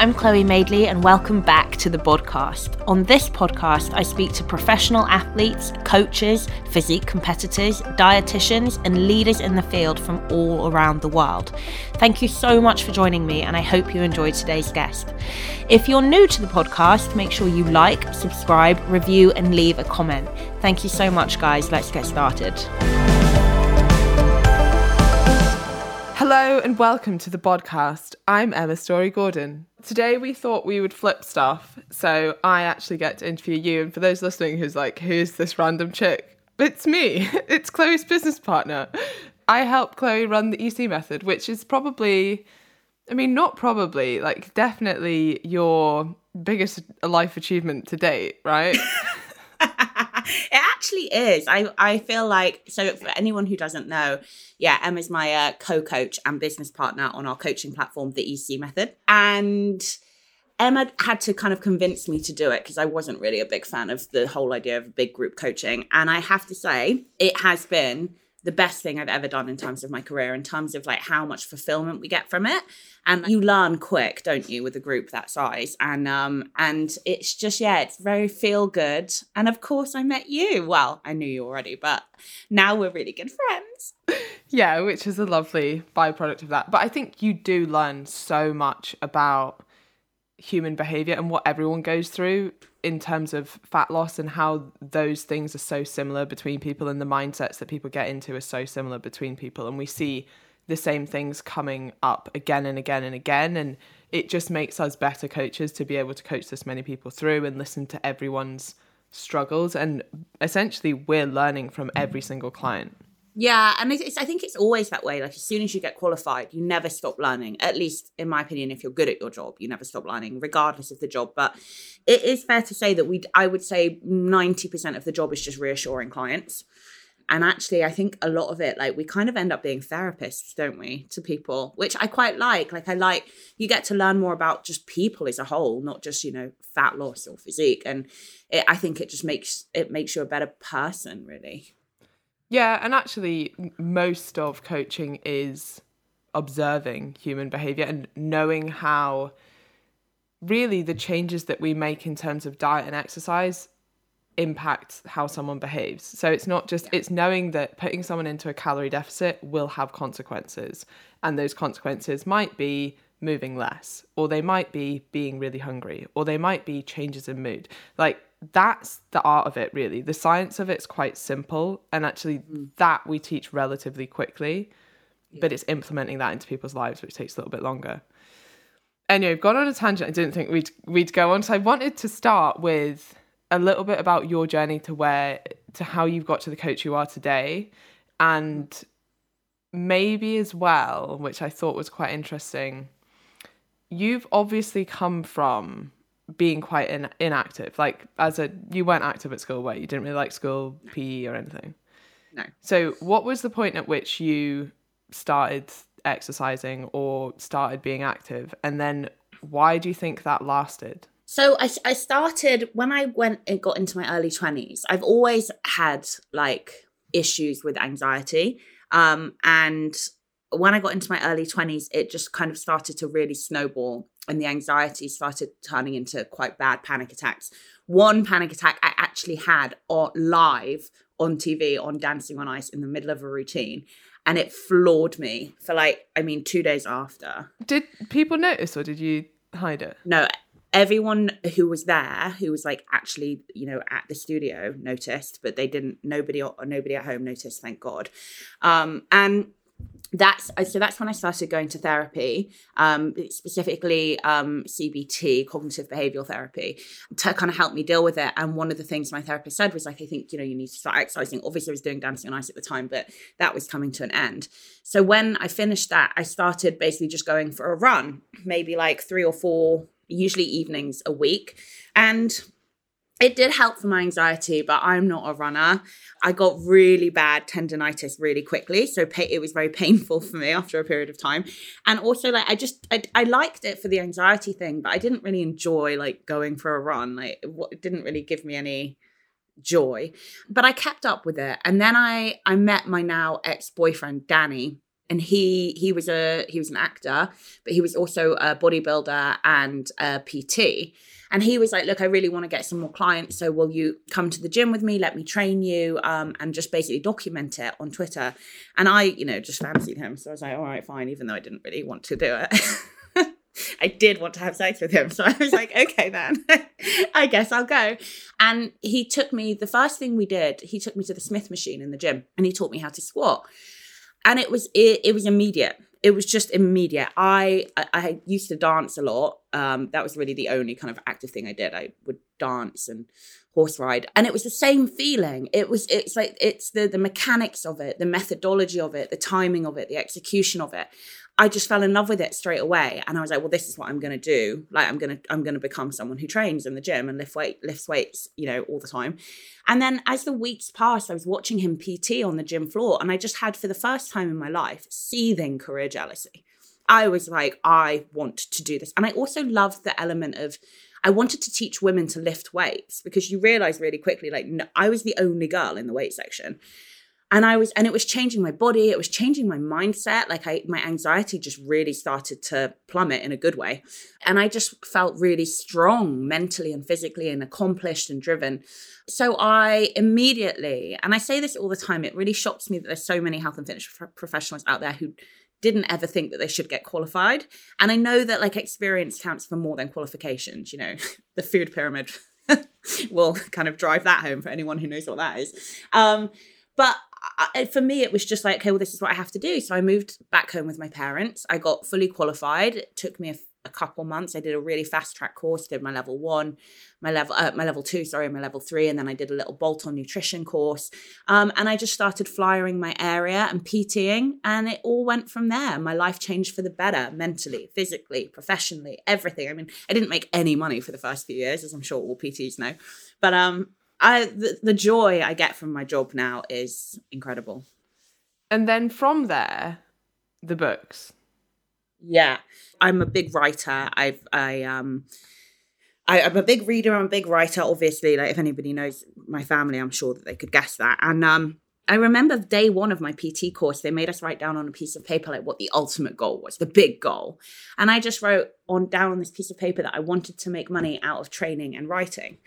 I'm Chloe Madeley, and welcome back to the podcast. On this podcast, I speak to professional athletes, coaches, physique competitors, dietitians, and leaders in the field from all around the world. Thank you so much for joining me, and I hope you enjoyed today's guest. If you're new to the podcast, make sure you like, subscribe, review, and leave a comment. Thank you so much, guys. Let's get started. Hello and welcome to the podcast. I'm Emma Storey Gordon. Today we thought we would flip stuff, so I actually get to interview you. And for those listening who's like, who's this random chick? It's me. It's Chloe's business partner. I help Chloe run the EC method, which is probably, I mean, not probably, like definitely your biggest life achievement to date, right? it actually is. I, I feel like, so for anyone who doesn't know, yeah, Emma's my uh, co coach and business partner on our coaching platform, the EC Method. And Emma had to kind of convince me to do it because I wasn't really a big fan of the whole idea of big group coaching. And I have to say, it has been the best thing I've ever done in terms of my career, in terms of like how much fulfillment we get from it. And you learn quick, don't you, with a group that size? And um, and it's just yeah, it's very feel good. And of course, I met you. Well, I knew you already, but now we're really good friends. Yeah, which is a lovely byproduct of that. But I think you do learn so much about human behavior and what everyone goes through in terms of fat loss and how those things are so similar between people and the mindsets that people get into are so similar between people. And we see the same things coming up again and again and again. And it just makes us better coaches to be able to coach this many people through and listen to everyone's struggles. And essentially we're learning from every single client yeah, and it's, I think it's always that way. Like as soon as you get qualified, you never stop learning. At least, in my opinion, if you're good at your job, you never stop learning, regardless of the job. But it is fair to say that we, I would say, ninety percent of the job is just reassuring clients. And actually, I think a lot of it, like we kind of end up being therapists, don't we, to people, which I quite like. Like I like you get to learn more about just people as a whole, not just you know fat loss or physique. And it, I think it just makes it makes you a better person, really. Yeah, and actually, most of coaching is observing human behavior and knowing how really the changes that we make in terms of diet and exercise impact how someone behaves. So it's not just it's knowing that putting someone into a calorie deficit will have consequences and those consequences might be moving less or they might be being really hungry or they might be changes in mood. Like that's the art of it really the science of it's quite simple and actually mm. that we teach relatively quickly yeah. but it's implementing that into people's lives which takes a little bit longer anyway i've gone on a tangent i didn't think we'd we'd go on so i wanted to start with a little bit about your journey to where to how you've got to the coach you are today and maybe as well which i thought was quite interesting you've obviously come from being quite in, inactive. Like as a you weren't active at school, where you didn't really like school PE or anything. No. So what was the point at which you started exercising or started being active, and then why do you think that lasted? So I, I started when I went and got into my early twenties. I've always had like issues with anxiety, um, and when I got into my early 20s, it just kind of started to really snowball and the anxiety started turning into quite bad panic attacks. One panic attack I actually had on, live on TV on Dancing on Ice in the middle of a routine. And it floored me for like, I mean, two days after. Did people notice or did you hide it? No, everyone who was there who was like actually you know at the studio noticed but they didn't nobody or nobody at home noticed thank god um and that's so that's when I started going to therapy, um, specifically um, CBT, cognitive behavioral therapy, to kind of help me deal with it. And one of the things my therapist said was like, I think you know you need to start exercising. Obviously, I was doing dancing on ice at the time, but that was coming to an end. So when I finished that, I started basically just going for a run, maybe like three or four, usually evenings a week, and it did help for my anxiety, but I'm not a runner. I got really bad tendonitis really quickly, so it was very painful for me after a period of time. And also, like I just I, I liked it for the anxiety thing, but I didn't really enjoy like going for a run. Like it didn't really give me any joy. But I kept up with it, and then I I met my now ex boyfriend Danny and he he was a he was an actor, but he was also a bodybuilder and a PT. And he was like, "Look, I really want to get some more clients. So will you come to the gym with me? Let me train you, um, and just basically document it on Twitter." And I, you know, just fancied him, so I was like, "All right, fine," even though I didn't really want to do it. I did want to have sex with him. So I was like, okay, then I guess I'll go. And he took me, the first thing we did, he took me to the Smith machine in the gym and he taught me how to squat. And it was, it, it was immediate. It was just immediate. I, I, I used to dance a lot. Um, that was really the only kind of active thing I did. I would dance and horse ride and it was the same feeling it was it's like it's the the mechanics of it the methodology of it the timing of it the execution of it I just fell in love with it straight away. And I was like, well, this is what I'm to do. Like, I'm to, I'm to become someone who trains in the gym and lift weight, lifts weights, you know, all the time. And then as the weeks passed, I was watching him PT on the gym floor. And I just had, for the first time in my life, seething career jealousy. I was like, I want to do this. And I also loved the element of, I wanted to teach women to lift weights because you realize really quickly, like, no, I was the only girl in the weight section and i was and it was changing my body it was changing my mindset like i my anxiety just really started to plummet in a good way. And i just felt really strong mentally and physically and accomplished and driven. So i immediately and i say this all the time it really shocks me that there's so many health and fitness professionals out there who didn't ever think that they should get qualified. And i know that like experience counts for more than qualifications you know the food pyramid will kind of drive that home for anyone who knows what that is. Um but I, for me, it was just like, okay, well, this is what I have to do. So I moved back home with my parents. I got fully qualified. It took me a, a couple months. I did a really fast track course. Did my level one, my level, uh, my level two, sorry, my level three, and then I did a little bolt-on nutrition course. Um, and I just started flyering my area and PTing, and it all went from there. My life changed for the better, mentally, physically, professionally, everything. I mean, I didn't make any money for the first few years, as I'm sure all PTs know, but um, I the, the joy I get from my job now is incredible. And then from there, the books. Yeah, I'm a big writer. I've I um. I, am a big reader. I'm a big writer. Obviously, like if anybody knows my family, I'm sure that they could guess that. And um, I remember day one of my PT course, they made us write down on a piece of paper like what the ultimate goal was, the big goal. And I just wrote on down on this piece of paper that I wanted to make money out of training and writing.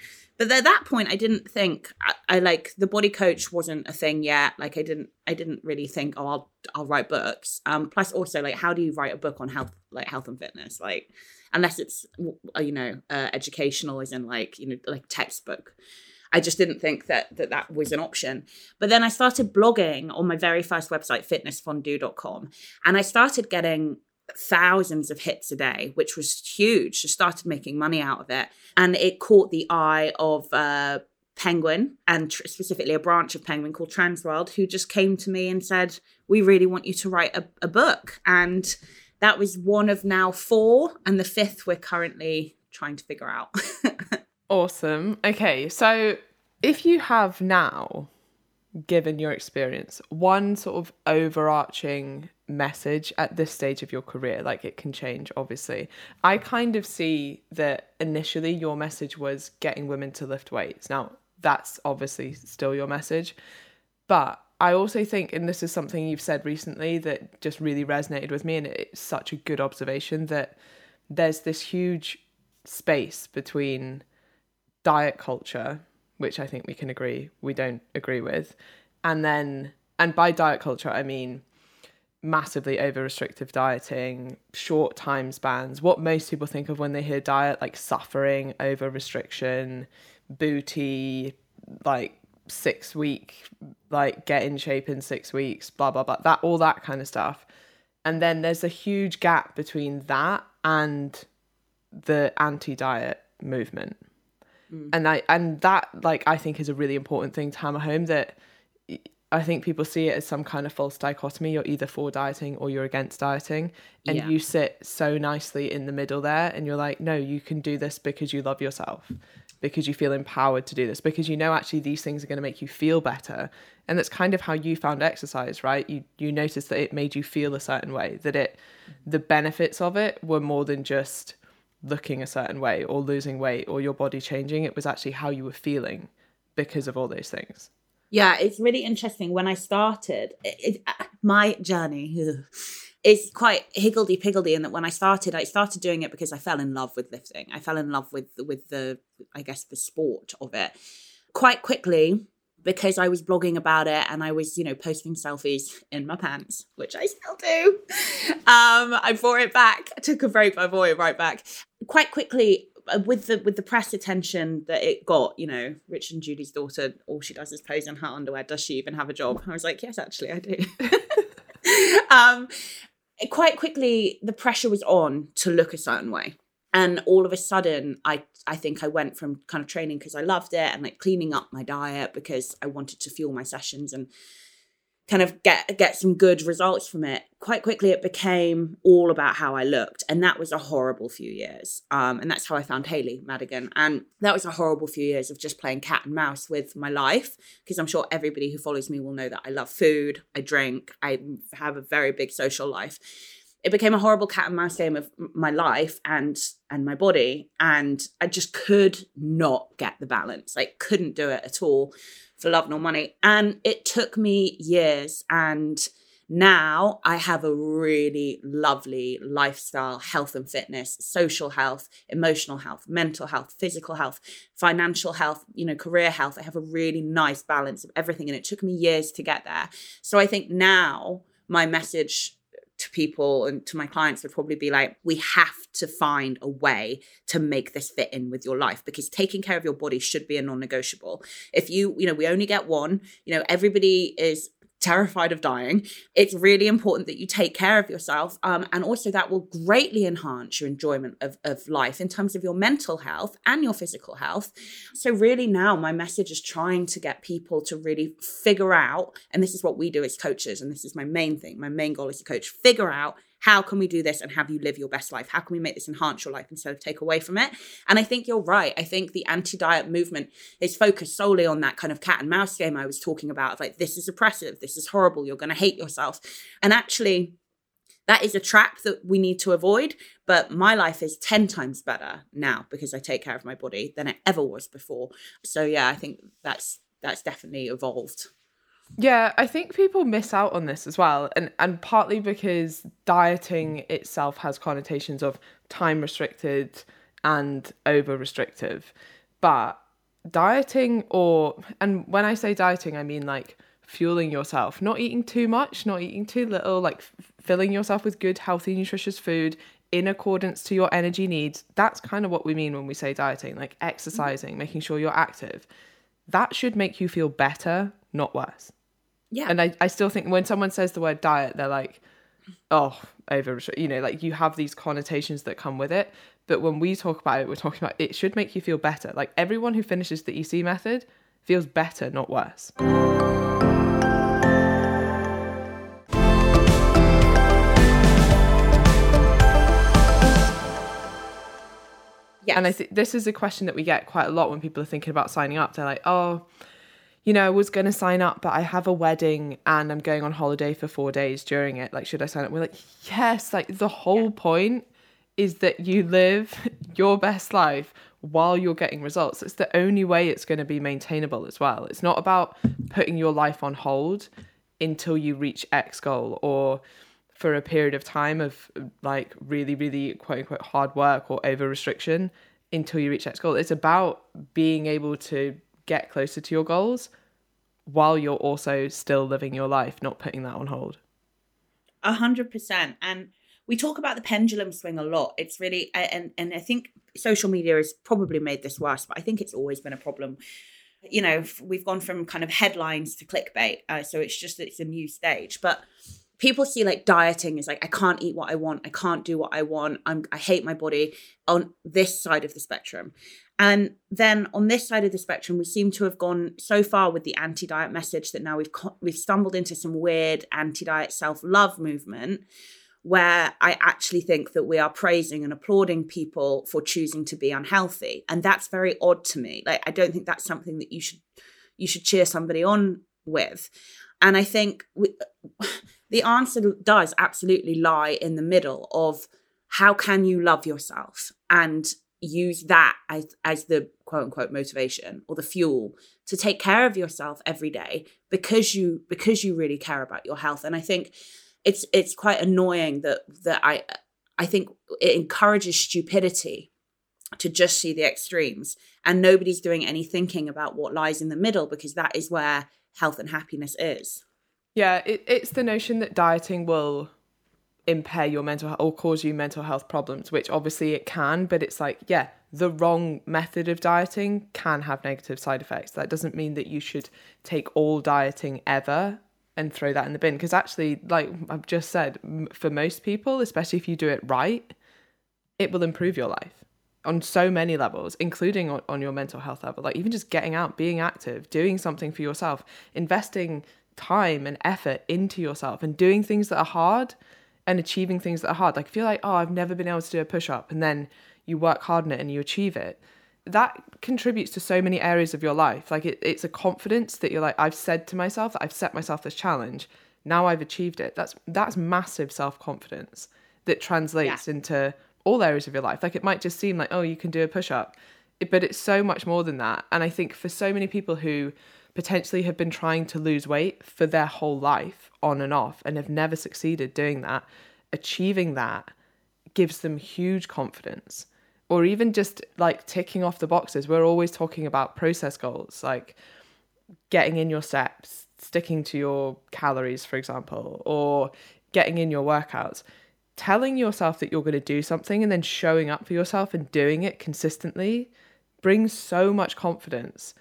But at that point, I didn't think I, I, like the body coach wasn't a thing yet. Like I didn't, I didn't really think, oh, I'll, I'll write books. Um, plus also like, how do you write a book on health, like health and fitness? Like, unless it's, uh, you know, uh, educational, as in like, you know, like textbook. I just didn't think that, that that was an option. But then I started blogging on my very first website, fitnessfondue.com, and I started getting thousands of hits a day, which was huge. Just started making money out of it. And it caught the eye of uh, Penguin and tr- specifically a branch of Penguin called Transworld, who just came to me and said, We really want you to write a, a book. And that was one of now four. And the fifth we're currently trying to figure out. awesome. Okay. So if you have now, given your experience, one sort of overarching message at this stage of your career like it can change obviously. I kind of see that initially your message was getting women to lift weights. Now that's obviously still your message. But i also think and this is something you've said recently that just really resonated with me and it's such a good observation that there's this huge space between diet culture which i think we can agree we don't agree with and then and by diet culture i mean massively over restrictive dieting, short time spans, what most people think of when they hear diet, like suffering, over restriction, booty, like six week, like get in shape in six weeks, blah, blah, blah, that, all that kind of stuff. And then there's a huge gap between that and the anti diet movement. Mm. And I, and that, like, I think is a really important thing to hammer home that I think people see it as some kind of false dichotomy. You're either for dieting or you're against dieting. And yeah. you sit so nicely in the middle there and you're like, no, you can do this because you love yourself, because you feel empowered to do this, because you know actually these things are going to make you feel better. And that's kind of how you found exercise, right? You you noticed that it made you feel a certain way, that it the benefits of it were more than just looking a certain way or losing weight or your body changing. It was actually how you were feeling because of all those things. Yeah, it's really interesting. When I started, it, it, my journey is quite higgledy piggledy in that when I started, I started doing it because I fell in love with lifting. I fell in love with with the, I guess, the sport of it. Quite quickly, because I was blogging about it and I was, you know, posting selfies in my pants, which I still do. Um, I brought it back. I took a break, I brought it right back. Quite quickly, uh, with the with the press attention that it got, you know, Rich and Judy's daughter, all she does is pose in her underwear. Does she even have a job? I was like, yes, actually, I do. um, quite quickly, the pressure was on to look a certain way, and all of a sudden, I I think I went from kind of training because I loved it and like cleaning up my diet because I wanted to fuel my sessions and kind of get get some good results from it quite quickly it became all about how i looked and that was a horrible few years. Um, and that's how i found haley madigan. And that was a horrible few years of just playing cat and mouse with my life because i'm sure everybody who follows me will know that i love food i drink i have a very big social life it became a horrible cat and mouse game of my life and and my body and i just could not get the balance like couldn't do it at all for love nor money. And it took me years. And now I have a really lovely lifestyle, health and fitness, social health, emotional health, mental health, physical health, financial health, you know, career health. I have a really nice balance of everything. And it took me years to get there. So I think now my message to people and to my clients would probably be like, we have to find a way to make this fit in with your life because taking care of your body should be a non negotiable. If you, you know, we only get one, you know, everybody is terrified of dying, it's really important that you take care of yourself. Um, and also, that will greatly enhance your enjoyment of, of life in terms of your mental health and your physical health. So, really, now my message is trying to get people to really figure out, and this is what we do as coaches, and this is my main thing, my main goal as a coach figure out how can we do this and have you live your best life? How can we make this enhance your life instead of take away from it? And I think you're right. I think the anti diet movement is focused solely on that kind of cat and mouse game I was talking about of like, this is oppressive, this is horrible, you're going to hate yourself. And actually, that is a trap that we need to avoid. But my life is 10 times better now because I take care of my body than it ever was before. So yeah, I think that's that's definitely evolved. Yeah, I think people miss out on this as well. And and partly because dieting itself has connotations of time restricted and over restrictive. But dieting or and when I say dieting I mean like fueling yourself, not eating too much, not eating too little, like f- filling yourself with good, healthy, nutritious food in accordance to your energy needs. That's kind of what we mean when we say dieting, like mm-hmm. exercising, making sure you're active. That should make you feel better, not worse. Yeah. And I, I still think when someone says the word diet, they're like, oh, over, you know, like you have these connotations that come with it. But when we talk about it, we're talking about it should make you feel better. Like everyone who finishes the EC method feels better, not worse. Yes. And I think this is a question that we get quite a lot when people are thinking about signing up. They're like, oh, you know, I was going to sign up, but I have a wedding and I'm going on holiday for four days during it. Like, should I sign up? We're like, yes, like the whole yeah. point is that you live your best life while you're getting results. It's the only way it's going to be maintainable as well. It's not about putting your life on hold until you reach X goal or for a period of time of like really, really quote unquote hard work or over restriction until you reach X goal. It's about being able to get closer to your goals while you're also still living your life, not putting that on hold. A hundred percent. And we talk about the pendulum swing a lot. It's really and and I think social media has probably made this worse, but I think it's always been a problem. You know, we've gone from kind of headlines to clickbait, uh, so it's just it's a new stage. But people see like dieting is like I can't eat what I want, I can't do what I want, I'm I hate my body on this side of the spectrum. And then on this side of the spectrum, we seem to have gone so far with the anti-diet message that now we've we've stumbled into some weird anti-diet self-love movement where I actually think that we are praising and applauding people for choosing to be unhealthy, and that's very odd to me. Like I don't think that's something that you should you should cheer somebody on with. And I think we, the answer does absolutely lie in the middle of how can you love yourself and use that as as the quote unquote motivation or the fuel to take care of yourself every day because you because you really care about your health. And i think it's it's quite annoying that that i i think it encourages stupidity to just see the extremes and nobody's doing any thinking about what lies in the middle because that is where health and happiness is. Yeah it, it's the notion that dieting will impair your mental health or cause you mental health problems which obviously it can but it's like yeah the wrong method of dieting can have negative side effects. That doesn't mean that you should take all dieting ever and throw that in the bin because actually like i've just said for most people especially if you do it right it will improve your life on so many levels including on, on your mental health level. Like even just getting out being active doing something for yourself investing time and effort into yourself and doing things that are hard and achieving things that are hard. Like, I feel like, oh, I've never been able to do a push up. And then you work hard on it and you achieve it. That contributes to so many areas of your life. Like, it, it's a confidence that you're like, I've said to myself that I've set myself this challenge. Now I've achieved it. That's that's massive self confidence that translates yeah. into all areas of your life. Like, it might just seem like, oh, you can do a push up, but it's so much more than that. And I think for so many people who potentially have been trying to lose weight for their whole life on and off and have never succeeded doing that, achieving that gives them huge confidence. Or even just like ticking off the boxes. We're always talking about process goals, like getting in your steps, sticking to your calories, for example, or getting in your workouts. Telling yourself that you're going to do something and then showing up for yourself and doing it consistently brings so much confidence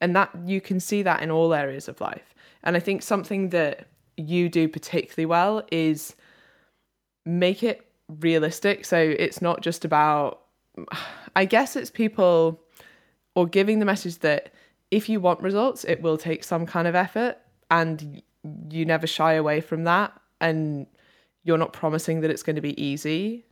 and that you can see that in all areas of life. And i think something that you do particularly well is make it realistic. So it's not just about i guess it's people or giving the message that if you want results it will take some kind of effort and you never shy away from that and you're not promising that it's going to be easy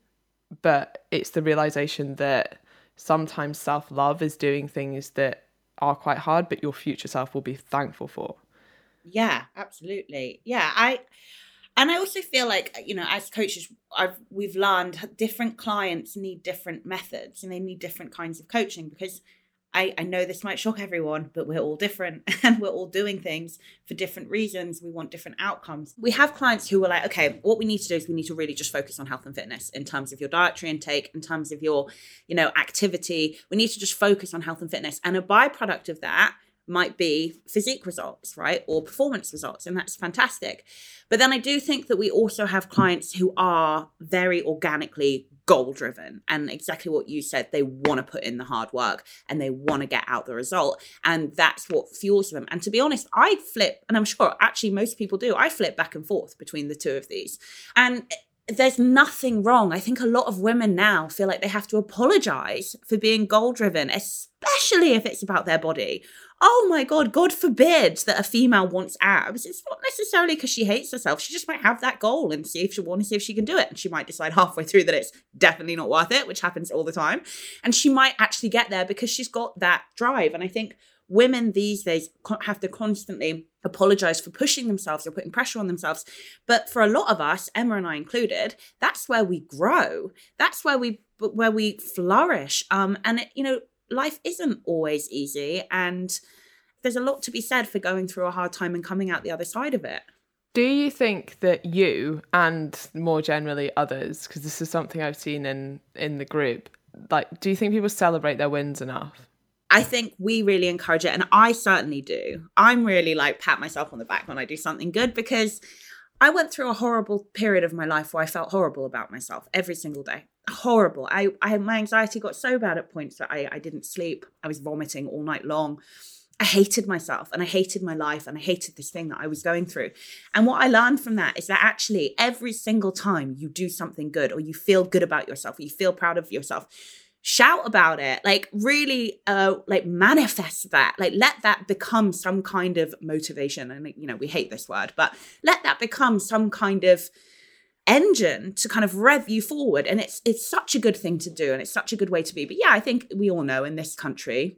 but it's the realization that sometimes self-love is doing things that are quite hard, but your future self will be thankful for. Yeah, absolutely. Yeah, I and I also feel like uh, you know, as coaches, I've we've learned different clients need different methods and they need different kinds of coaching because I, I know this might shock everyone, but we're all different and we're all doing things for different reasons. We want different outcomes. We have clients who are like, okay, what we need to do is we need to really just focus on health and fitness in terms of your dietary intake, in terms of your, you know, activity. We need to just focus on health and fitness. And a byproduct of that might be physique results, right? Or performance results. And that's fantastic. But then I do think that we also have clients who are very organically goal driven and exactly what you said they want to put in the hard work and they want to get out the result and that's what fuels them and to be honest i flip and i'm sure actually most people do i flip back and forth between the two of these and eh, there's nothing wrong. I think a lot of women now feel like they have to apologize for being goal driven, especially if it's about their body oh my God, God forbid that a female wants abs. It's not necessarily because she hates herself. She just might have that goal and see if she wants to see if she can do it. And she might decide halfway through that it's definitely not worth it, which happens all the time. And she might actually get there because she's got that drive. And I think women these days have to constantly apologize for pushing themselves or putting pressure on themselves but for a lot of us emma and i included that's where we grow that's where we where we flourish um and it, you know life isn't always easy and there's a lot to be said for going through a hard time and coming out the other side of it. Do you think that you and more generally others, because this is something I've seen in in the group, like, do you think people celebrate their wins enough? I think we really encourage it, and I certainly do. I'm really like pat myself on the back when I do something good because I went through a horrible period of my life where I felt horrible about myself every single day horrible. I, I my anxiety got so bad at points that I, I didn't sleep. I was vomiting all night long. I hated myself and I hated my life and I hated this thing that I was going through. And what I learned from that is that actually every single time you do something good or you feel good about yourself or you feel proud of yourself, shout about it. Like really uh like manifest that. Like let that become some kind of motivation. And you know, we hate this word, but let that become some kind of engine to kind of rev you forward and it's it's such a good thing to do and it's such a good way to be but yeah i think we all know in this country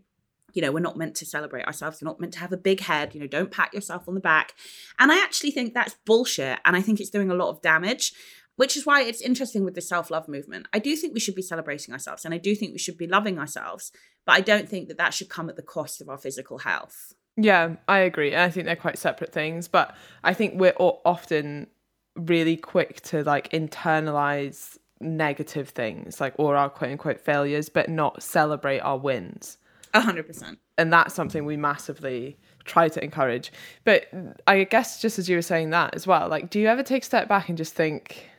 you know we're not meant to celebrate ourselves we're not meant to have a big head you know don't pat yourself on the back and i actually think that's bullshit and i think it's doing a lot of damage which is why it's interesting with the self-love movement i do think we should be celebrating ourselves and i do think we should be loving ourselves but i don't think that that should come at the cost of our physical health Yeah, I agree. And I think they're quite separate things. But I think we're often really quick to like internalize negative things, like or our quote unquote failures, but not celebrate our wins. A hundred percent And that's something we massively try to encourage. But I guess just as you were saying that as well, like, do you ever take a step back and just think,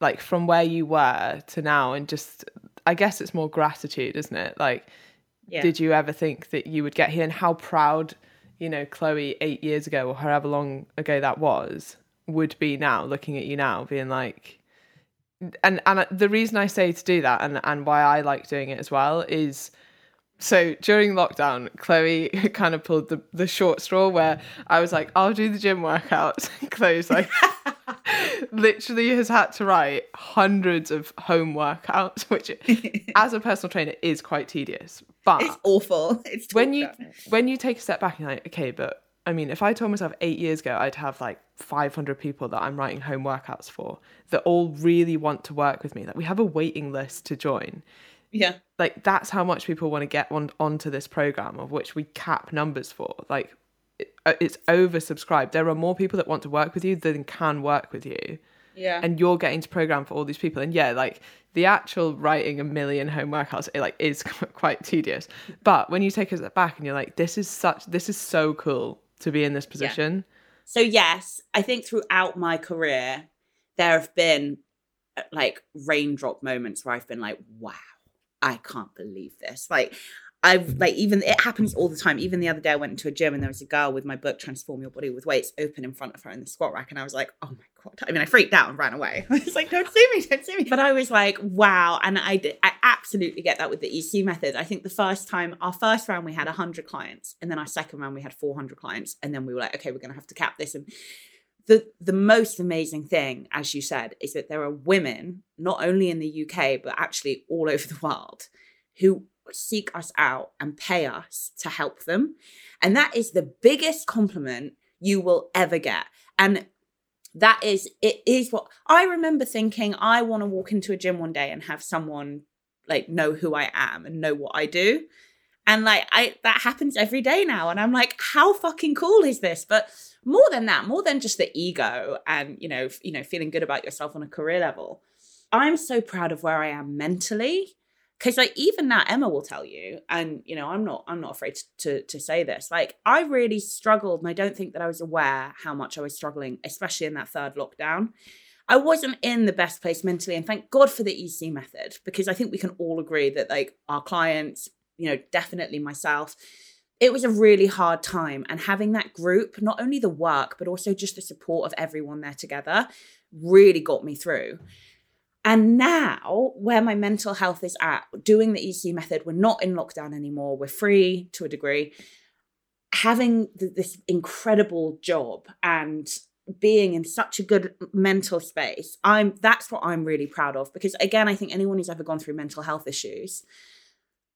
like, from where you were to now, and just, I guess it's more gratitude, isn't it? Like, yeah did you ever think that you would get here and how proud you know chloe eight years ago or however long ago that was would be now looking at you now being like and and uh, the reason i say to do that and and why i like doing it as well is so during lockdown chloe kind of pulled the, the short straw where i was like i'll do the gym workouts chloe's like literally has had to write hundreds of home workouts which as a personal trainer is quite tedious but it's awful it's when you torture. when you take a step back and you're like okay but i mean if i told myself eight years ago i'd have like 500 people that i'm writing home workouts for that all really want to work with me like we have a waiting list to join yeah. Like that's how much people want to get on onto this program of which we cap numbers for. Like it, uh, it's oversubscribed. There are more people that want to work with you than can work with you. Yeah. And you're getting to program for all these people. And yeah like the actual writing a million home workouts it like is quite tedious. But when you take a step back and you're like this is such this is so cool to be in this position. So yes, I think throughout my career there have been uh, like raindrop moments where I've been like, wow, I can't believe this. Like I've mm-hmm. like even it happens all the time. Even the other day I went into a gym and there was a girl with my book Transform Your Body with Weights open in front of her in the squat rack and I was like, "Oh my god." I mean, I freaked out and ran away. I was like, "Don't see me, don't see me." But I was like, "Wow." And I did, I absolutely get that with the EC method. I think the first time our first round we had 100 clients and then our second round we had 400 clients and then we were like, "Okay, we're going to have to cap this." And the the most amazing thing as you said is that there are women not only in the UK but actually all over the world who seek us out and pay us to help them. And that is the biggest compliment you will ever get. And that is it is what i remember thinking i want to walk into a gym one day and have someone like know who i am and know what i do and like i that happens every day now and i'm like how fucking cool is this? But more than that more than just the ego and you know f- you know feeling good about yourself on a career level i'm so proud of where i am mentally. Because like even now emma will tell you and you know i'm not i'm not afraid to to say this. Like i really struggled and i don't think that i was aware how much i was struggling especially in that third lockdown. I wasn't in the best place mentally and thank god for the ec method because i think we can all agree that like our clients you know definitely myself it was a really hard time and having that group not only the work but also just the support of everyone there together really got me through and now, where my mental health is at, doing the EC method, we're not in lockdown anymore. We're free to a degree. Having th- this incredible job and being in such a good mental space, I'm that's what I'm really proud of. Because again, I think anyone who's ever gone through mental health issues,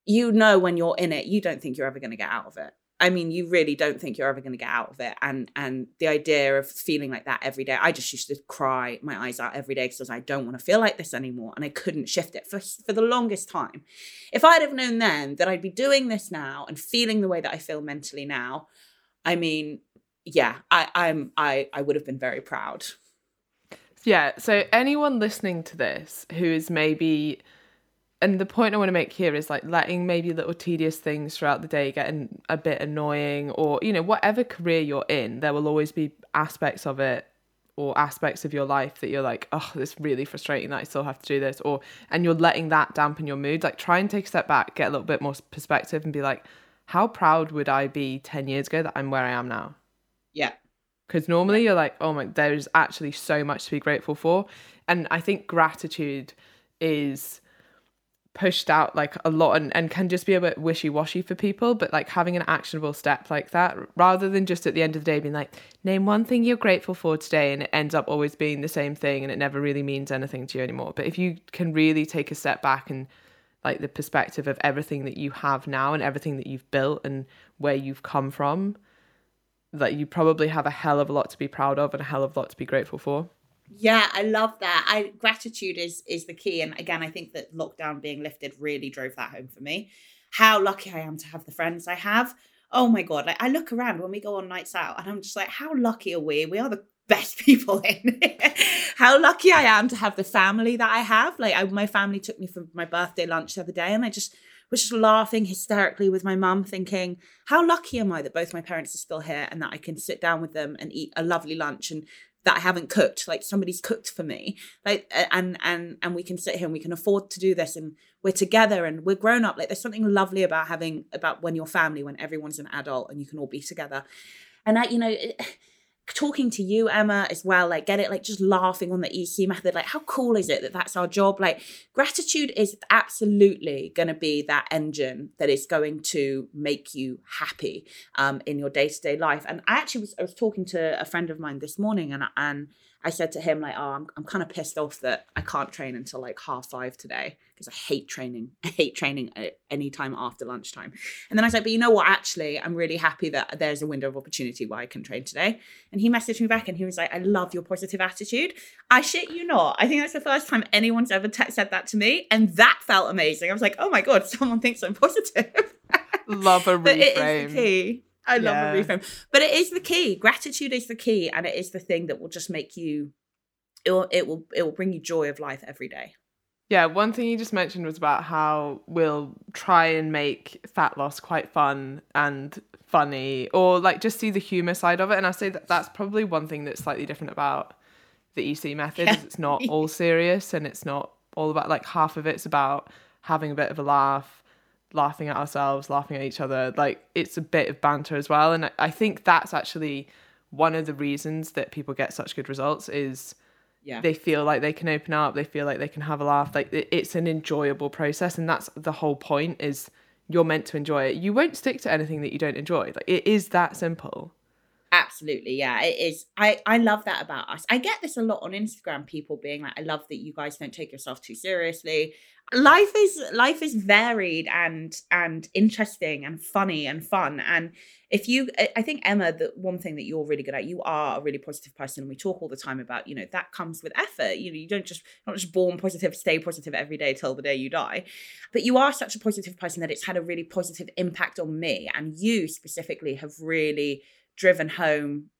you know when you're in it, you don't think you're ever going to get out of it. I mean, you really don't think you're ever going to get out of it. And and the idea of feeling like that every day, I just used to cry my eyes out every day because I don't want to feel like this anymore, and I couldn't shift it for for the longest time. If I'd have known then that I'd be doing this now and feeling the way that I feel mentally now, I mean, yeah, I, I'm I I would have been very proud. Yeah. So anyone listening to this who is maybe, and the point I want to make here is like letting maybe little tedious things throughout the day getting a bit annoying, or you know whatever career you're in, there will always be aspects of it or aspects of your life that you're like, oh, it's really frustrating that I still have to do this, or and you're letting that dampen your mood. Like try and take a step back, get a little bit more perspective, and be like, how proud would I be ten years ago that I'm where I am now? Yeah. because normally you're like oh my there's actually so much to be grateful for and i think gratitude is pushed out like a lot and, and can just be a bit wishy-washy for people but like having an actionable step like that rather than just at the end of the day being like name one thing you're grateful for today and it ends up always being the same thing and it never really means anything to you anymore but if you can really take a step back and like the perspective of everything that you have now and everything that you've built and where you've come from that you probably have a hell of a lot to be proud of and a hell of a lot to be grateful for. Yeah, I love that. I gratitude is is the key. And again, I think that lockdown being lifted really drove that home for me. How lucky I am to have the friends I have. Oh my god, like I look around when we go on nights out and I'm just like, how lucky are we? We are the best people in. how lucky I am to have the family that I have. Like I, my family took me for my birthday lunch the other day and I just was just laughing hysterically with my mum, thinking, how lucky am I that both my parents are still here and that I can sit down with them and eat a lovely lunch and that I haven't cooked. Like somebody's cooked for me. Like and and and we can sit here and we can afford to do this and we're together and we're grown up. Like there's something lovely about having about when you're family, when everyone's an adult and you can all be together. And I, you know, it, talking to you emma as well like get it like just laughing on the ec method like how cool is it that that's our job? Like gratitude is absolutely going to be that engine that is going to make you happy um, in your day-to-day life. And i actually was i was talking to a friend of mine this morning and and I said to him like, "Oh, I'm I'm kind of pissed off that I can't train until like half five today because I hate training. I hate training at any time after lunchtime." And then I was like, "But you know what? Actually, I'm really happy that there's a window of opportunity where I can train today." And he messaged me back and he was like, "I love your positive attitude. I shit you not. I think that's the first time anyone's ever te- said that to me, and that felt amazing. I was like, "Oh my god, someone thinks I'm positive." love a reframe. it is the key. I love yeah. a reframe. But it is the key. Gratitude is the key and it is the thing that will just make you it will it will it will bring you joy of life every day. Yeah, one thing you just mentioned was about how we'll try and make fat loss quite fun and funny or like just see the humor side of it and I say that that's probably one thing that's slightly different about the EC method yeah. is it's not all serious and it's not all about like half of it's about having a bit of a laugh laughing at ourselves, laughing at each other. Like it's a bit of banter as well. And I think that's actually one of the reasons that people get such good results is yeah. they feel like they can open up, they feel like they can have a laugh. Like it's an enjoyable process. And that's the whole point is you're meant to enjoy it. You won't stick to anything that you don't enjoy. Like it is that simple. Absolutely, yeah, it is. I I love that about us. I get this a lot on Instagram. People being like, "I love that you guys don't take yourself too seriously." Life is life is varied and and interesting and funny and fun. And if you, I think Emma, the one thing that you're really good at, you are a really positive person. And we talk all the time about, you know, that comes with effort. You know, you don't just not just born positive, stay positive every day till the day you die, but you are such a positive person that it's had a really positive impact on me. And you specifically have really driven home,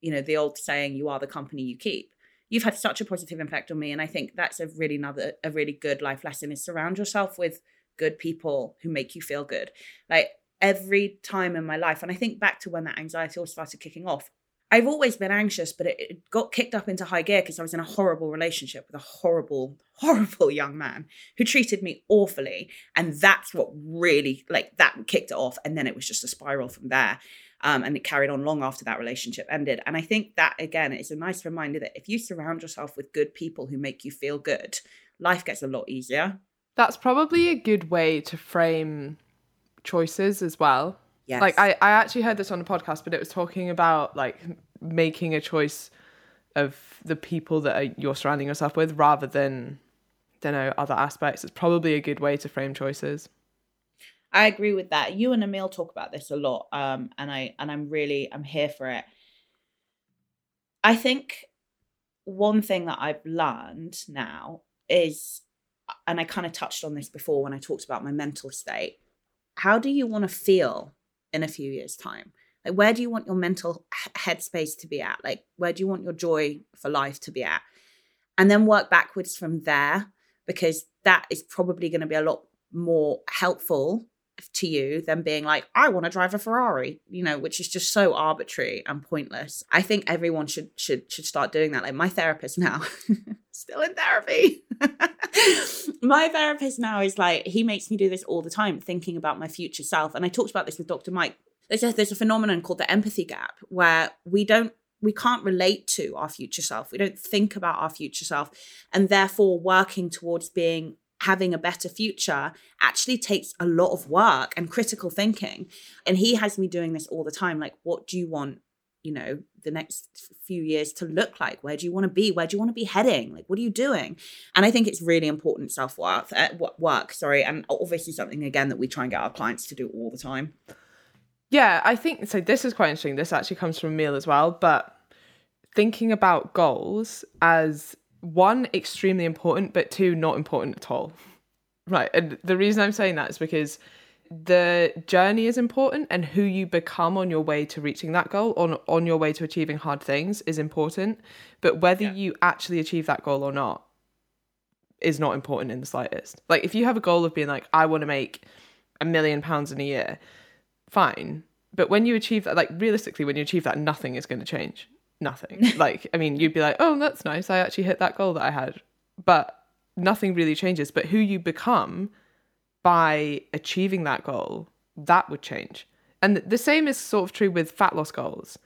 you know, the old saying, you are the company you keep. You've had such a positive impact on me. And I think that's a really another, a really good life lesson is surround yourself with good people who make you feel good. Like every time in my life, and I think back to when that anxiety all started kicking off, I've always been anxious, but it, got kicked up into high gear because I was in a horrible relationship with a horrible, horrible young man who treated me awfully. And that's what really, like, that kicked it off. And then it was just a spiral from there. Um, and it carried on long after that relationship ended. And I think that, again, is a nice reminder that if you surround yourself with good people who make you feel good, life gets a lot easier. That's probably a good way to frame choices as well. Yes. Like I, I actually heard this on a podcast, but it was talking about like making a choice of the people that are, you're surrounding yourself with rather than, don't know, other aspects. It's probably a good way to frame choices. I agree with that. You and Emil talk about this a lot, um, and I and I'm really I'm here for it. I think one thing that I've learned now is, and I kind of touched on this before when I talked about my mental state. How do you want to feel in a few years' time? Like, where do you want your mental headspace to be at? Like, where do you want your joy for life to be at? And then work backwards from there because that is probably going to be a lot more helpful to you than being like, I want to drive a Ferrari, you know, which is just so arbitrary and pointless. I think everyone should should should start doing that. Like my therapist now, still in therapy. my therapist now is like, he makes me do this all the time, thinking about my future self. And I talked about this with Dr. Mike. There's a, there's a phenomenon called the empathy gap where we don't we can't relate to our future self. We don't think about our future self. And therefore, working towards being having a better future actually takes a lot of work and critical thinking. And he has me doing this all the time. Like, what do you want, you know, the next few years to look like? Where do you want to be? Where do you want to be heading? Like, what are you doing? And I think it's really important self worth, uh, work, sorry. And obviously something, again, that we try and get our clients to do all the time. Yeah, I think so. This is quite interesting. This actually comes from Emil as well. But thinking about goals as one extremely important but two not important at all. Right and the reason i'm saying that is because the journey is important and who you become on your way to reaching that goal on on your way to achieving hard things is important but whether Yeah. you actually achieve that goal or not is not important in the slightest. Like if you have a goal of being like i want to make a million pounds in a year fine but when you achieve that like realistically when you achieve that nothing is going to change nothing. Like i mean you'd be like oh that's nice. I actually hit that goal that i had. But nothing really changes. But who you become by achieving that goal that would change. And the same is sort of true with fat loss goals.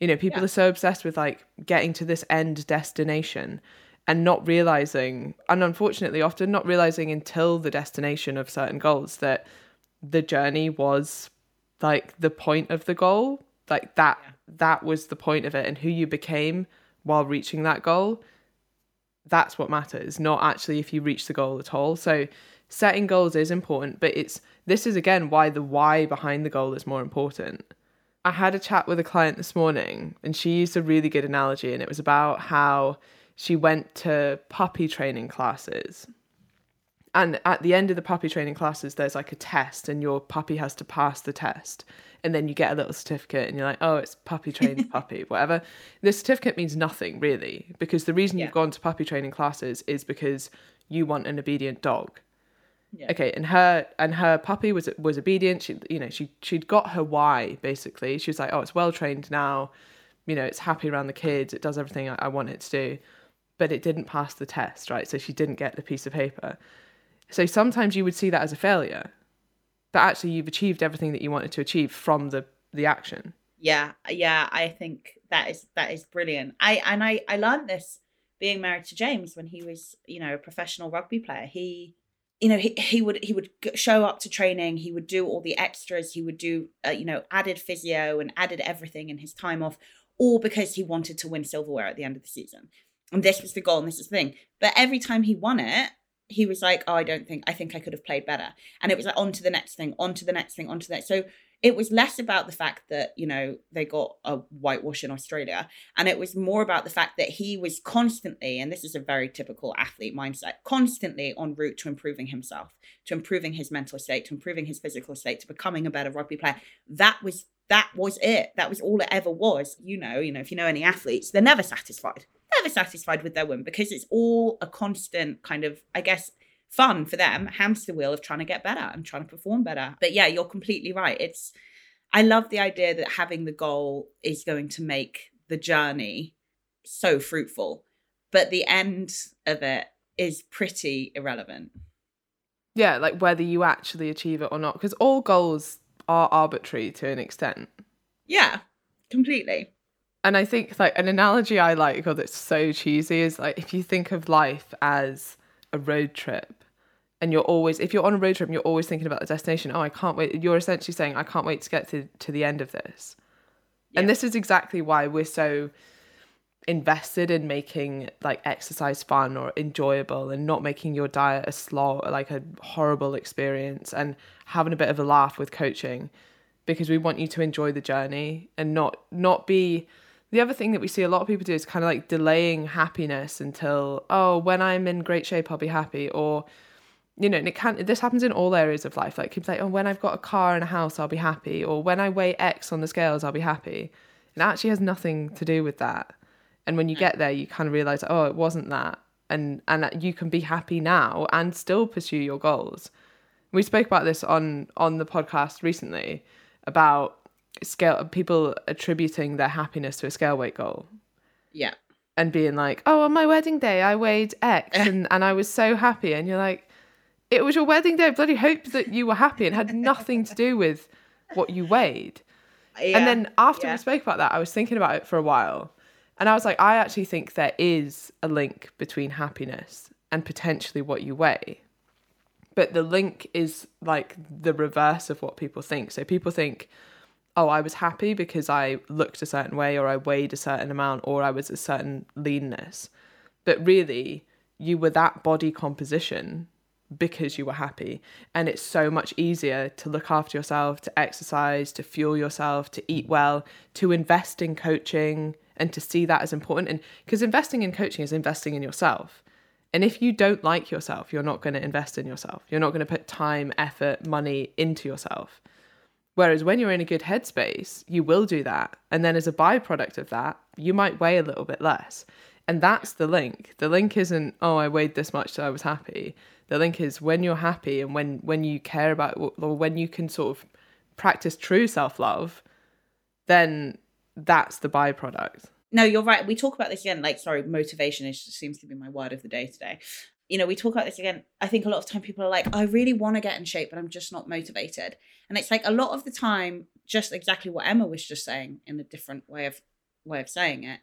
You know people Yeah. are so obsessed with like getting to this end destination and not realizing and unfortunately often not realizing until the destination of certain goals that the journey was like the point of the goal like that that was the point of it and who you became while reaching that goal that's what matters not actually if you reach the goal at all. So setting goals is important but it's this is again why the why behind the goal is more important. I had a chat with a client this morning and she used a really good analogy and it was about how she went to puppy training classes and at the end of the puppy training classes there's like a test and your puppy has to pass the test and then you get a little certificate and you're like oh it's puppy trained puppy whatever. The certificate means nothing really because the reason Yeah. you've gone to puppy training classes is because you want an obedient dog. Yeah. okay and her and her puppy was was obedient. She you know she she'd got her why basically. She was like oh it's well trained now. You know it's happy around the kids. It does everything I, I want it to do. But it didn't pass the test right? So she didn't get the piece of paper so sometimes you would see that as a failure but actually you've achieved everything that you wanted to achieve from the the action. Yeah yeah i think that is that is brilliant. I and i i learned this being married to james when he was you know a professional rugby player. He you know he, he would he would show up to training he would do all the extras he would do uh, you know added physio and added everything in his time off all because he wanted to win silverware at the end of the season. And this was the goal and this is the thing. But every time he won it he was like oh i don't think i think i could have played better. And it was like on to the next thing on to the next thing on to the next. So it was less about the fact that you know they got a whitewash in australia and it was more about the fact that he was constantly and this is a very typical athlete mindset constantly en route to improving himself to improving his mental state to improving his physical state to becoming a better rugby player. That was that was it. That was all it ever was. You know you know if you know any athletes they're never satisfied never satisfied with their win because it's all a constant kind of i guess fun for them hamster wheel of trying to get better and trying to perform better. But yeah you're completely right. It's i love the idea that having the goal is going to make the journey so fruitful but the end of it is pretty irrelevant. Yeah like whether you actually achieve it or not because all goals are arbitrary to an extent. Yeah completely and I think like an analogy I like, or that's so cheesy, is like if you think of life as a road trip, and you're always if you're on a road trip, and you're always thinking about the destination. Oh, I can't wait. You're essentially saying I can't wait to get to to the end of this. Yeah. And this is exactly why we're so invested in making like exercise fun or enjoyable and not making your diet a slog like a horrible experience and having a bit of a laugh with coaching because we want you to enjoy the journey and not not be the other thing that we see a lot of people do is kind of like delaying happiness until oh when i'm in great shape i'll be happy. Or you know and it can this happens in all areas of life. Like people like oh when i've got a car and a house i'll be happy. Or when i weigh x on the scales i'll be happy. It actually has nothing to do with that. And when you mm. get there you kind of realize oh it wasn't that. And and that you can be happy now and still pursue your goals. We spoke about this on on the podcast recently about scale people attributing their happiness to a scale weight goal. Yeah. And being like oh on my wedding day i weighed x and, and i was so happy. And you're like it was your wedding day. I bloody hope that you were happy. And had nothing to do with what you weighed. And then after yeah. we spoke about that i was thinking about it for a while. And i was like i actually think there is a link between happiness and potentially what you weigh. But the link is like the reverse of what people think. So people think oh i was happy because i looked a certain way or i weighed a certain amount or i was a certain leanness but really you were that body composition because you were happy. And it's so much easier to look after yourself, to exercise, to fuel yourself, to eat well, to invest in coaching and to see that as important. And because investing in coaching is investing in yourself. And if you don't like yourself, you're not going to invest in yourself. You're not going to put time, effort, money into yourself. Whereas when you're in a good headspace, you will do that. And then as a byproduct of that, you might weigh a little bit less. And that's the link. The link isn't, oh, I weighed this much, so I was happy. The link is when you're happy and when when you care about or when you can sort of practice true self-love, then that's the byproduct. No, you're right. We talk about this again. Like, sorry, motivation is, seems to be my word of the day today. You know, we talk about this again. I think a lot of time people are like, I really want to get in shape, but I'm just not motivated. And it's like a lot of the time, just exactly what Emma was just saying in a different way of way of saying it.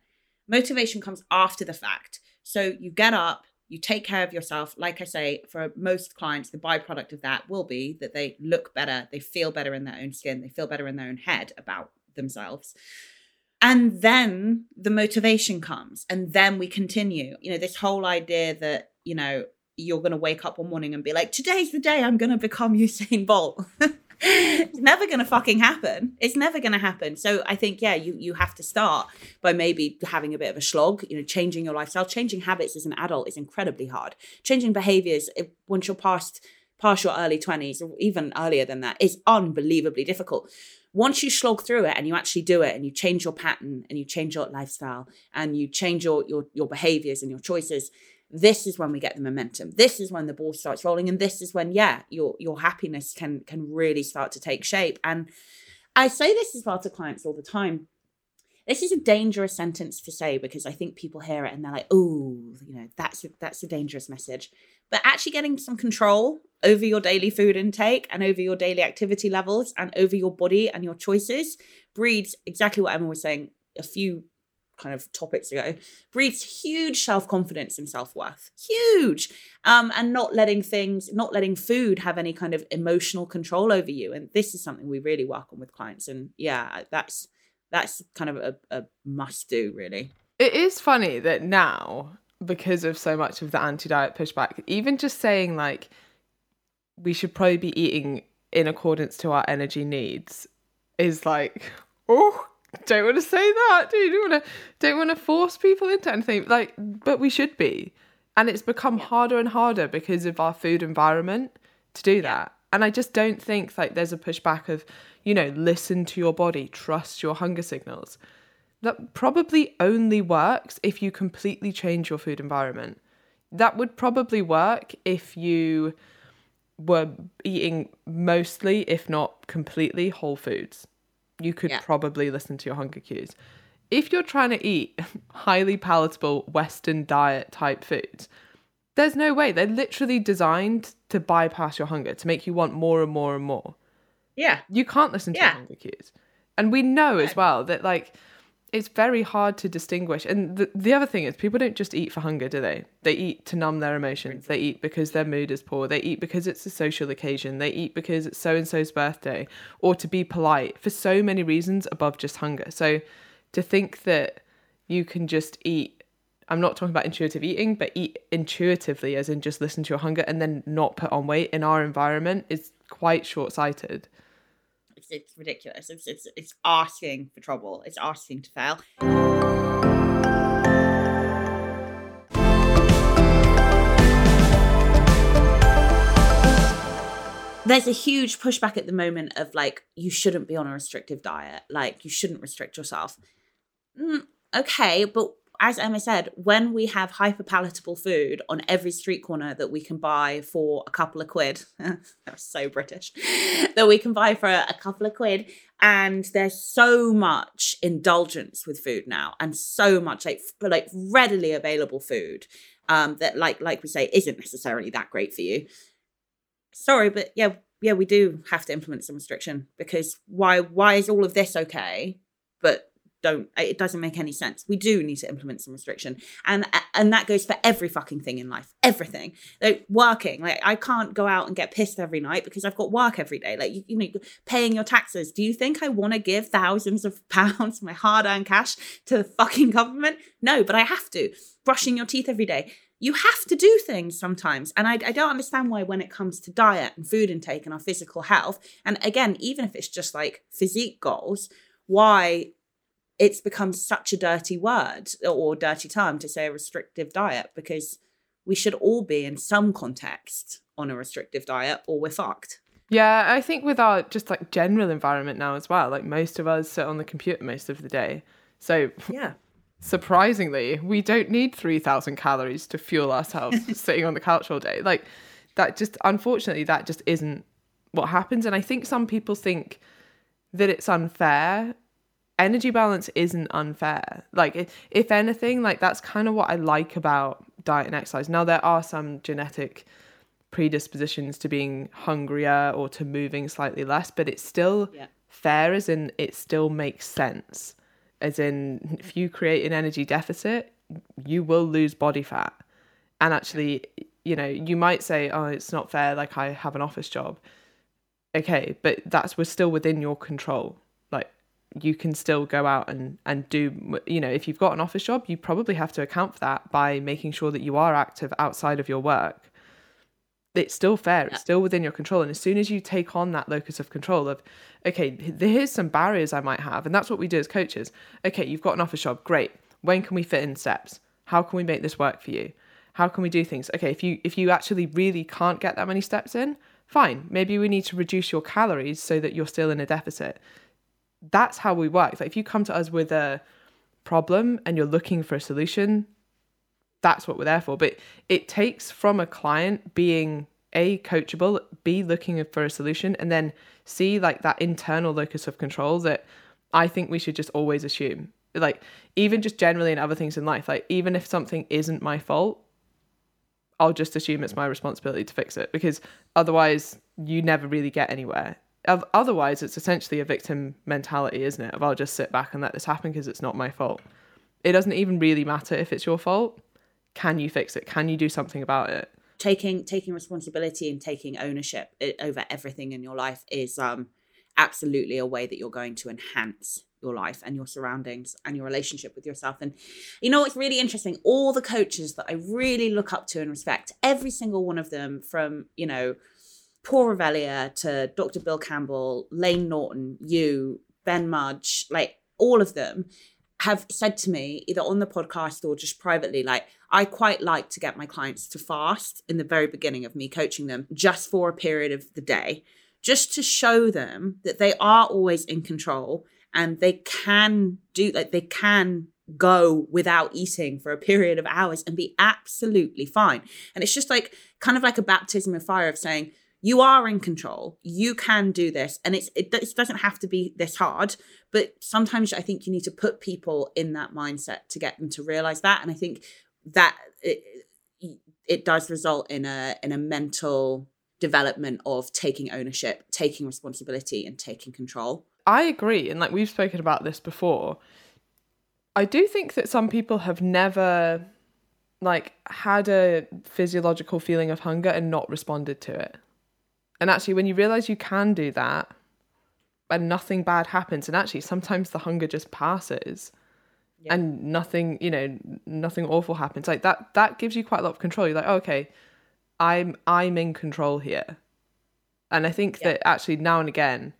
Motivation comes after the fact. So you get up, you take care of yourself. Like I say, for most clients, the byproduct of that will be that they look better, they feel better in their own skin, they feel better in their own head about themselves and then the motivation comes and then we continue you know this whole idea that you know you're going to wake up one morning and be like today's the day i'm going to become usain bolt. It's never going to fucking happen. It's never going to happen. So i think yeah you you have to start by maybe having a bit of a slog you know changing your lifestyle. Changing habits as an adult is incredibly hard. Changing behaviors once you're past past your early 20s or even earlier than that is unbelievably difficult. Once you slog through it and you actually do it and you change your pattern and you change your lifestyle and you change your your, your behaviors and your choices this is when we get the momentum. This is when the ball starts rolling and this is when yeah your your happiness can can really start to take shape. And i say this as well to clients all the time. This is a dangerous sentence to say because I think people hear it and they're like, "Oh, you know, that's a, that's a dangerous message." But actually getting some control over your daily food intake and over your daily activity levels and over your body and your choices breeds exactly what Emma was saying a few kind of topics ago breeds huge self-confidence and self-worth. Huge! Um and not letting things not letting food have any kind of emotional control over you. And this is something we really work on with clients. And yeah that's that's kind of a, a must do really. It is funny that now because of so much of the anti-diet pushback even just saying like we should probably be eating in accordance to our energy needs is like oh don't want to say that do you? Don't want to don't want to force people into anything like but we should be. And it's become yeah. harder and harder because of our food environment to do that. And i just don't think like there's a pushback of you know listen to your body trust your hunger signals. That probably only works if you completely change your food environment. That would probably work if you were eating mostly, if not completely, whole foods, you could yeah. probably listen to your hunger cues. If you're trying to eat highly palatable Western diet type foods, there's no way. They're literally designed to bypass your hunger, to make you want more and more and more. Yeah. You can't listen to yeah. your hunger cues. And we know as well that, like, it's very hard to distinguish. And the, the other thing is, people don't just eat for hunger, do they? They eat to numb their emotions. They eat because their mood is poor. They eat because it's a social occasion. They eat because it's so and so's birthday or to be polite for so many reasons above just hunger. So to think that you can just eat, I'm not talking about intuitive eating, but eat intuitively, as in just listen to your hunger and then not put on weight in our environment is quite short sighted it's it's ridiculous. It's it's it's asking for trouble. It's asking to fail. There's a huge pushback at the moment of like you shouldn't be on a restrictive diet, like you shouldn't restrict yourself. Mm, okay, but as Emma said, when we have hyper palatable food on every street corner that we can buy for a couple of quid, that's so British, that we can buy for a, couple of quid, and there's so much indulgence with food now, and so much like like readily available food um, that like like we say isn't necessarily that great for you. Sorry, but yeah, yeah, we do have to implement some restriction because why why is all of this okay, but don't it doesn't make any sense. We do need to implement some restriction. And and that goes for every fucking thing in life everything. Like working like i can't go out and get pissed every night because i've got work every day. Like you, you know paying your taxes. Do you think i want to give thousands of pounds my hard-earned cash to the fucking government? No but i have to. Brushing your teeth every day. You have to do things sometimes. And I, I, don't understand why, when it comes to diet and food intake and our physical health, and again, even if it's just like physique goals, why it's become such a dirty word or dirty term to say a restrictive diet because we should all be in some context on a restrictive diet or we're fucked. Yeah, I think with our just like general environment now as well, like most of us sit on the computer most of the day. So yeah, surprisingly, we don't need 3,000 calories to fuel ourselves sitting on the couch all day. Like that just unfortunately that just isn't what happens and I think some people think that it's unfair energy balance isn't unfair. Like, if anything, like that's kind of what I like about diet and exercise. Now, there are some genetic predispositions to being hungrier or to moving slightly less, but it's still yeah. fair, as in it still makes sense. As in, if you create an energy deficit, you will lose body fat. And actually, you know, you might say, oh, it's not fair, like I have an office job. Okay, but that's we're still within your control you can still go out and and do you know if you've got an office job you probably have to account for that by making sure that you are active outside of your work. It's still fair it's still within your control and as soon as you take on that locus of control of okay here's some barriers i might have and that's what we do as coaches. Okay you've got an office job great. When can we fit in steps? How can we make this work for you? How can we do things? Okay if you if you actually really can't get that many steps in fine. Maybe we need to reduce your calories so that you're still in a deficit that's how we work. Like if you come to us with a problem and you're looking for a solution, that's what we're there for. But it takes from a client being a coachable, b looking for a solution, and then c like that internal locus of control that I think we should just always assume. Like even just generally in other things in life, like even if something isn't my fault, I'll just assume it's my responsibility to fix it because otherwise you never really get anywhere otherwise it's essentially a victim mentality isn't it? Of i'll just sit back and let this happen because it's not my fault. It doesn't even really matter if it's your fault. Can you fix it? Can you do something about it? Taking taking responsibility and taking ownership over everything in your life is um absolutely a way that you're going to enhance your life and your surroundings and your relationship with yourself. And you know it's really interesting? All the coaches that i really look up to and respect every single one of them from you know Paul Revelia to Dr. Bill Campbell, Layne Norton, you, Ben Mudge, like all of them have said to me, either on the podcast or just privately, like, I quite like to get my clients to fast in the very beginning of me coaching them just for a period of the day, just to show them that they are always in control and they can do, like, they can go without eating for a period of hours and be absolutely fine. And it's just like, kind of like a baptism of fire of saying, you are in control. You can do this. And it's it, it doesn't have to be this hard but sometimes i think you need to put people in that mindset to get them to realize that. And i think that it, it does result in a in a mental development of taking ownership taking responsibility and taking control. I agree. And like we've spoken about this before. I do think that some people have never like had a physiological feeling of hunger and not responded to it and actually, when you realize you can do that and nothing bad happens, and actually, sometimes the hunger just passes yeah. and nothing, you know, nothing awful happens. Like that, that gives you quite a lot of control. You're like, oh, okay, I'm, I'm in control here. And I think yeah. that actually now and again,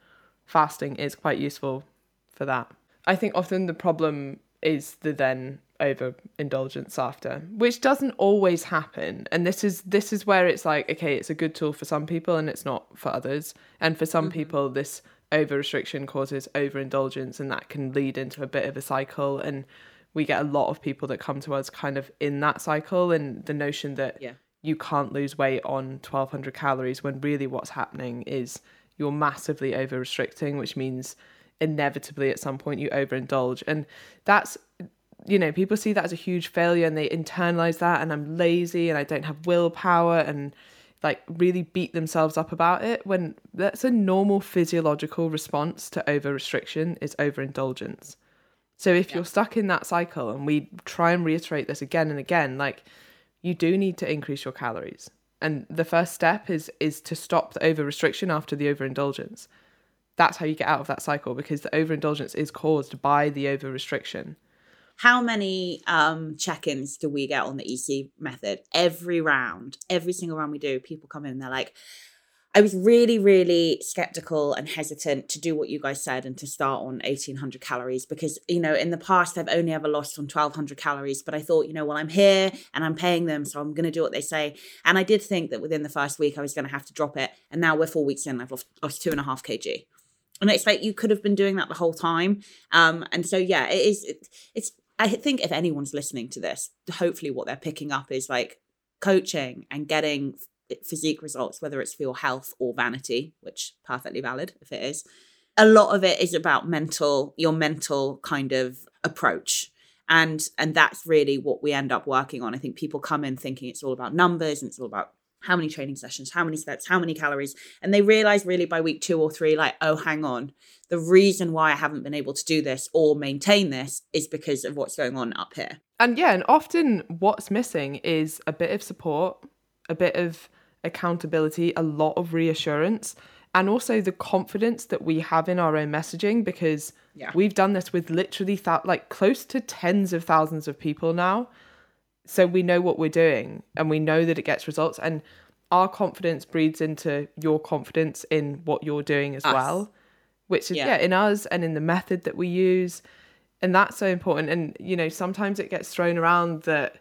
fasting is quite useful for that. I think often the problem is the then overindulgence after which doesn't always happen and this is this is where it's like okay it's a good tool for some people and it's not for others and for some mm-hmm. people this over restriction causes overindulgence and that can lead into a bit of a cycle and we get a lot of people that come to us kind of in that cycle and the notion that yeah. you can't lose weight on 1200 calories when really what's happening is you're massively over restricting which means inevitably at some point you overindulge and that's you know, people see that as a huge failure and they internalize that and I'm lazy and I don't have willpower and like really beat themselves up about it when that's a normal physiological response to over restriction is overindulgence. So if Yeah. you're stuck in that cycle, and we try and reiterate this again and again, like you do need to increase your calories. And the first step is is to stop the over restriction after the overindulgence. That's how you get out of that cycle because the overindulgence is caused by the over restriction. How many um, check-ins do we get on the EC method? Every round, every single round we do, people come in they're like, I was really, really skeptical and hesitant to do what you guys said and to start on 1800 calories because, you know, in the past, I've only ever lost on 1200 calories. But I thought, you know, well, I'm here and I'm paying them. So I'm going to do what they say. And I did think that within the first week, I was going to have to drop it. And now we're four weeks in, I've lost, lost two and a half kg. And it's like you could have been doing that the whole time. Um, and so, yeah, it is, it, it's, I think if anyone's listening to this, hopefully what they're picking up is like coaching and getting physique results, whether it's for your health or vanity, which perfectly valid if it is. A lot of it is about mental, your mental kind of approach. And and that's really what we end up working on. I think people come in thinking it's all about numbers and it's all about how many training sessions, how many steps, how many calories. And they realize really by week two or three, like, oh, hang on. The reason why I haven't been able to do this or maintain this is because of what's going on up here. And yeah, and often what's missing is a bit of support, a bit of accountability, a lot of reassurance, and also the confidence that we have in our own messaging because Yeah. we've done this with literally th- like close to tens of thousands of people now. So we know what we're doing and we know that it gets results and our confidence breeds into your confidence in what you're doing as Us. well, which is Yeah. yeah, in us and in the method that we use and that's so important and you know sometimes it gets thrown around that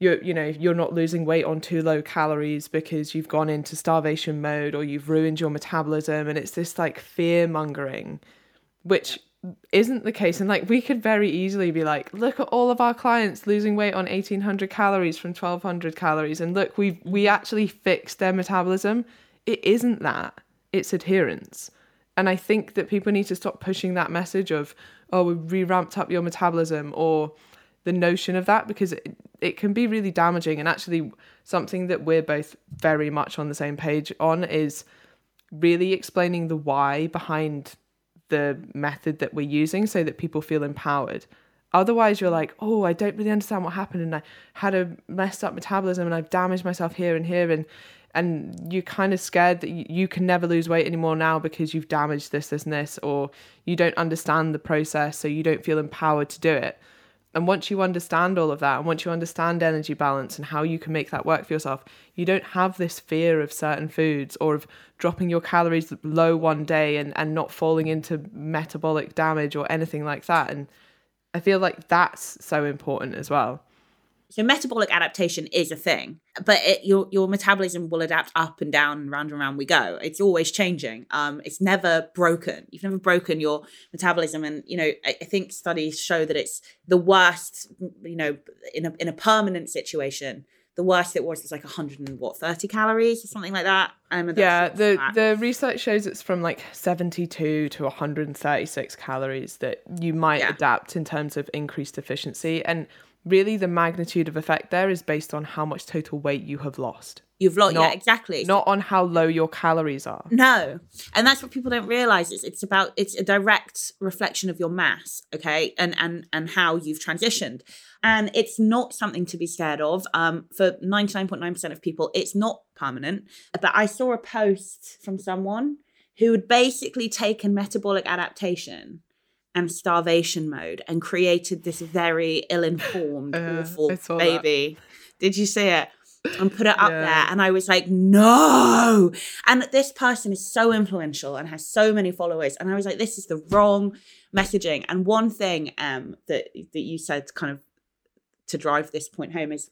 you're you know you're not losing weight on too low calories because you've gone into starvation mode or you've ruined your metabolism and it's this like fear mongering which isn't the case and like we could very easily be like look at all of our clients losing weight on 1800 calories from 1200 calories and look we we actually fixed their metabolism. It isn't that. It's adherence. And I think that people need to stop pushing that message of, oh, we re ramped up your metabolism or the notion of that because it, it can be really damaging. And actually, something that we're both very much on the same page on is really explaining the why behind the method that we're using so that people feel empowered. Otherwise, you're like, oh, I don't really understand what happened, and I had a messed up metabolism, and I've damaged myself here and here, and and you're kind of scared that you, can never lose weight anymore now because you've damaged this, this, and this, or you don't understand the process, so you don't feel empowered to do it. And once you understand all of that, and once you understand energy balance and how you can make that work for yourself, you don't have this fear of certain foods or of dropping your calories low one day and, and not falling into metabolic damage or anything like that. And I feel like that's so important as well. So metabolic adaptation is a thing, but it, your your metabolism will adapt up and down and round and round we go. It's always changing. Um, it's never broken. You've never broken your metabolism, and you know I, I think studies show that it's the worst. You know, in a in a permanent situation, the worst it was was like 100 and what 30 calories or something like that. Um, Yeah, the that. the research shows it's from like 72 to 136 calories that you might Yeah. adapt in terms of increased efficiency and really the magnitude of effect there is based on how much total weight you have lost, you've lost. Yeah, exactly. not on how low your calories are. No. And that's what people don't realize is it's about it's a direct reflection of your mass, okay? And and and how you've transitioned. And it's not something to be scared of. Um for 99.9% of people it's not permanent. But I saw a post from someone who had basically taken metabolic adaptation and starvation mode and created this very ill-informed Uh, awful saw that. baby. Did you see it? And put it up Yeah. there and I was like, no. And this person is so influential and has so many followers. And I was like, this is the wrong messaging. And one thing um that that you said kind of to drive this point home is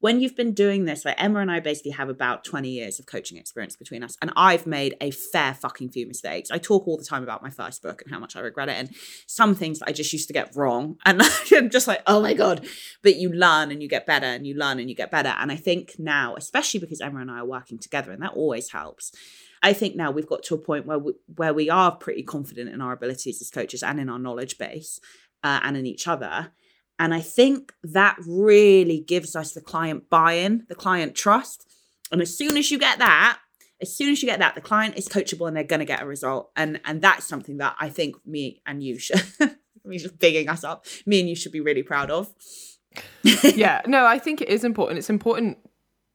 when you've been doing this, like Emma and I basically have about 20 years of coaching experience between us, and I've made a fair fucking few mistakes. I talk all the time about my first book and how much I regret it, and some things I just used to get wrong. And I'm just like, oh my God. But you learn and you get better, and you learn and you get better. And I think now, especially because Emma and I are working together, and that always helps. I think now we've got to a point where we, where we are pretty confident in our abilities as coaches and in our knowledge base uh, and in each other. And I think that really gives us the client buy in, the client trust. And as soon as you get that, as soon as you get that, the client is coachable and they're going to get a result. And and that's something that I think me and you should He's just bigging us up. Me and you should be really proud of. yeah, no, I think it is important. It's important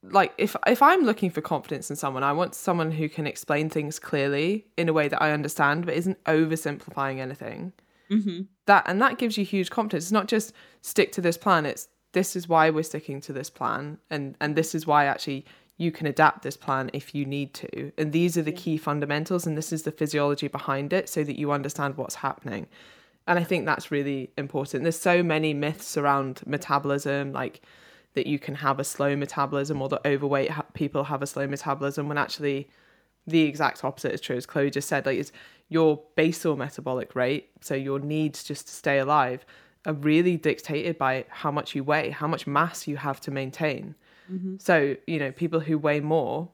like if if I'm looking for confidence in someone, I want someone who can explain things clearly in a way that I understand, but isn't oversimplifying anything. Mm-hmm. That and that gives you huge confidence. It's not just stick to this plan. It's this is why we're sticking to this plan, and and this is why actually you can adapt this plan if you need to. And these are the key fundamentals, and this is the physiology behind it, so that you understand what's happening. And I think that's really important. There's so many myths around metabolism, like that you can have a slow metabolism or that overweight ha- people have a slow metabolism when actually the exact opposite is true as chloe just said like it's your basal metabolic rate so your needs just to stay alive are really dictated by how much you weigh how much mass you have to maintain mm-hmm. so you know people who weigh more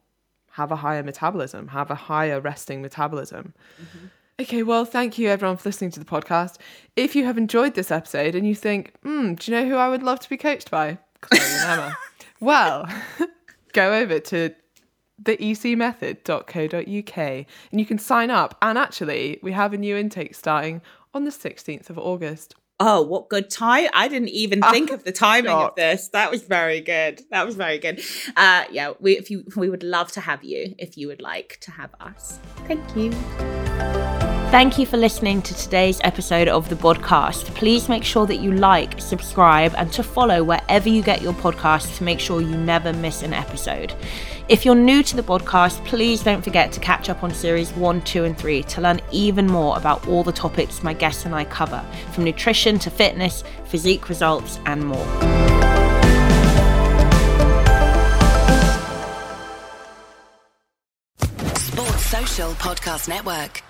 have a higher metabolism have a higher resting metabolism mm-hmm. Okay, well, thank you everyone for listening to the podcast. If you have enjoyed this episode and you think, hmm, do you know who I would love to be coached by? Chloe and Emma. well, go over to theecmethod.co.uk and you can sign up. And actually, we have a new intake starting on the 16th of August. Oh, what good time! I didn't even think of the timing of this. That was very good. That was very good. Uh, yeah, we if you we would love to have you if you would like to have us. Thank you. Thank you for listening to today's episode of the podcast. Please make sure that you like, subscribe, and to follow wherever you get your podcast to make sure you never miss an episode. If you're new to the podcast, please don't forget to catch up on series one, two, and three to learn even more about all the topics my guests and I cover, from nutrition to fitness, physique results, and more. Sports Social Podcast Network.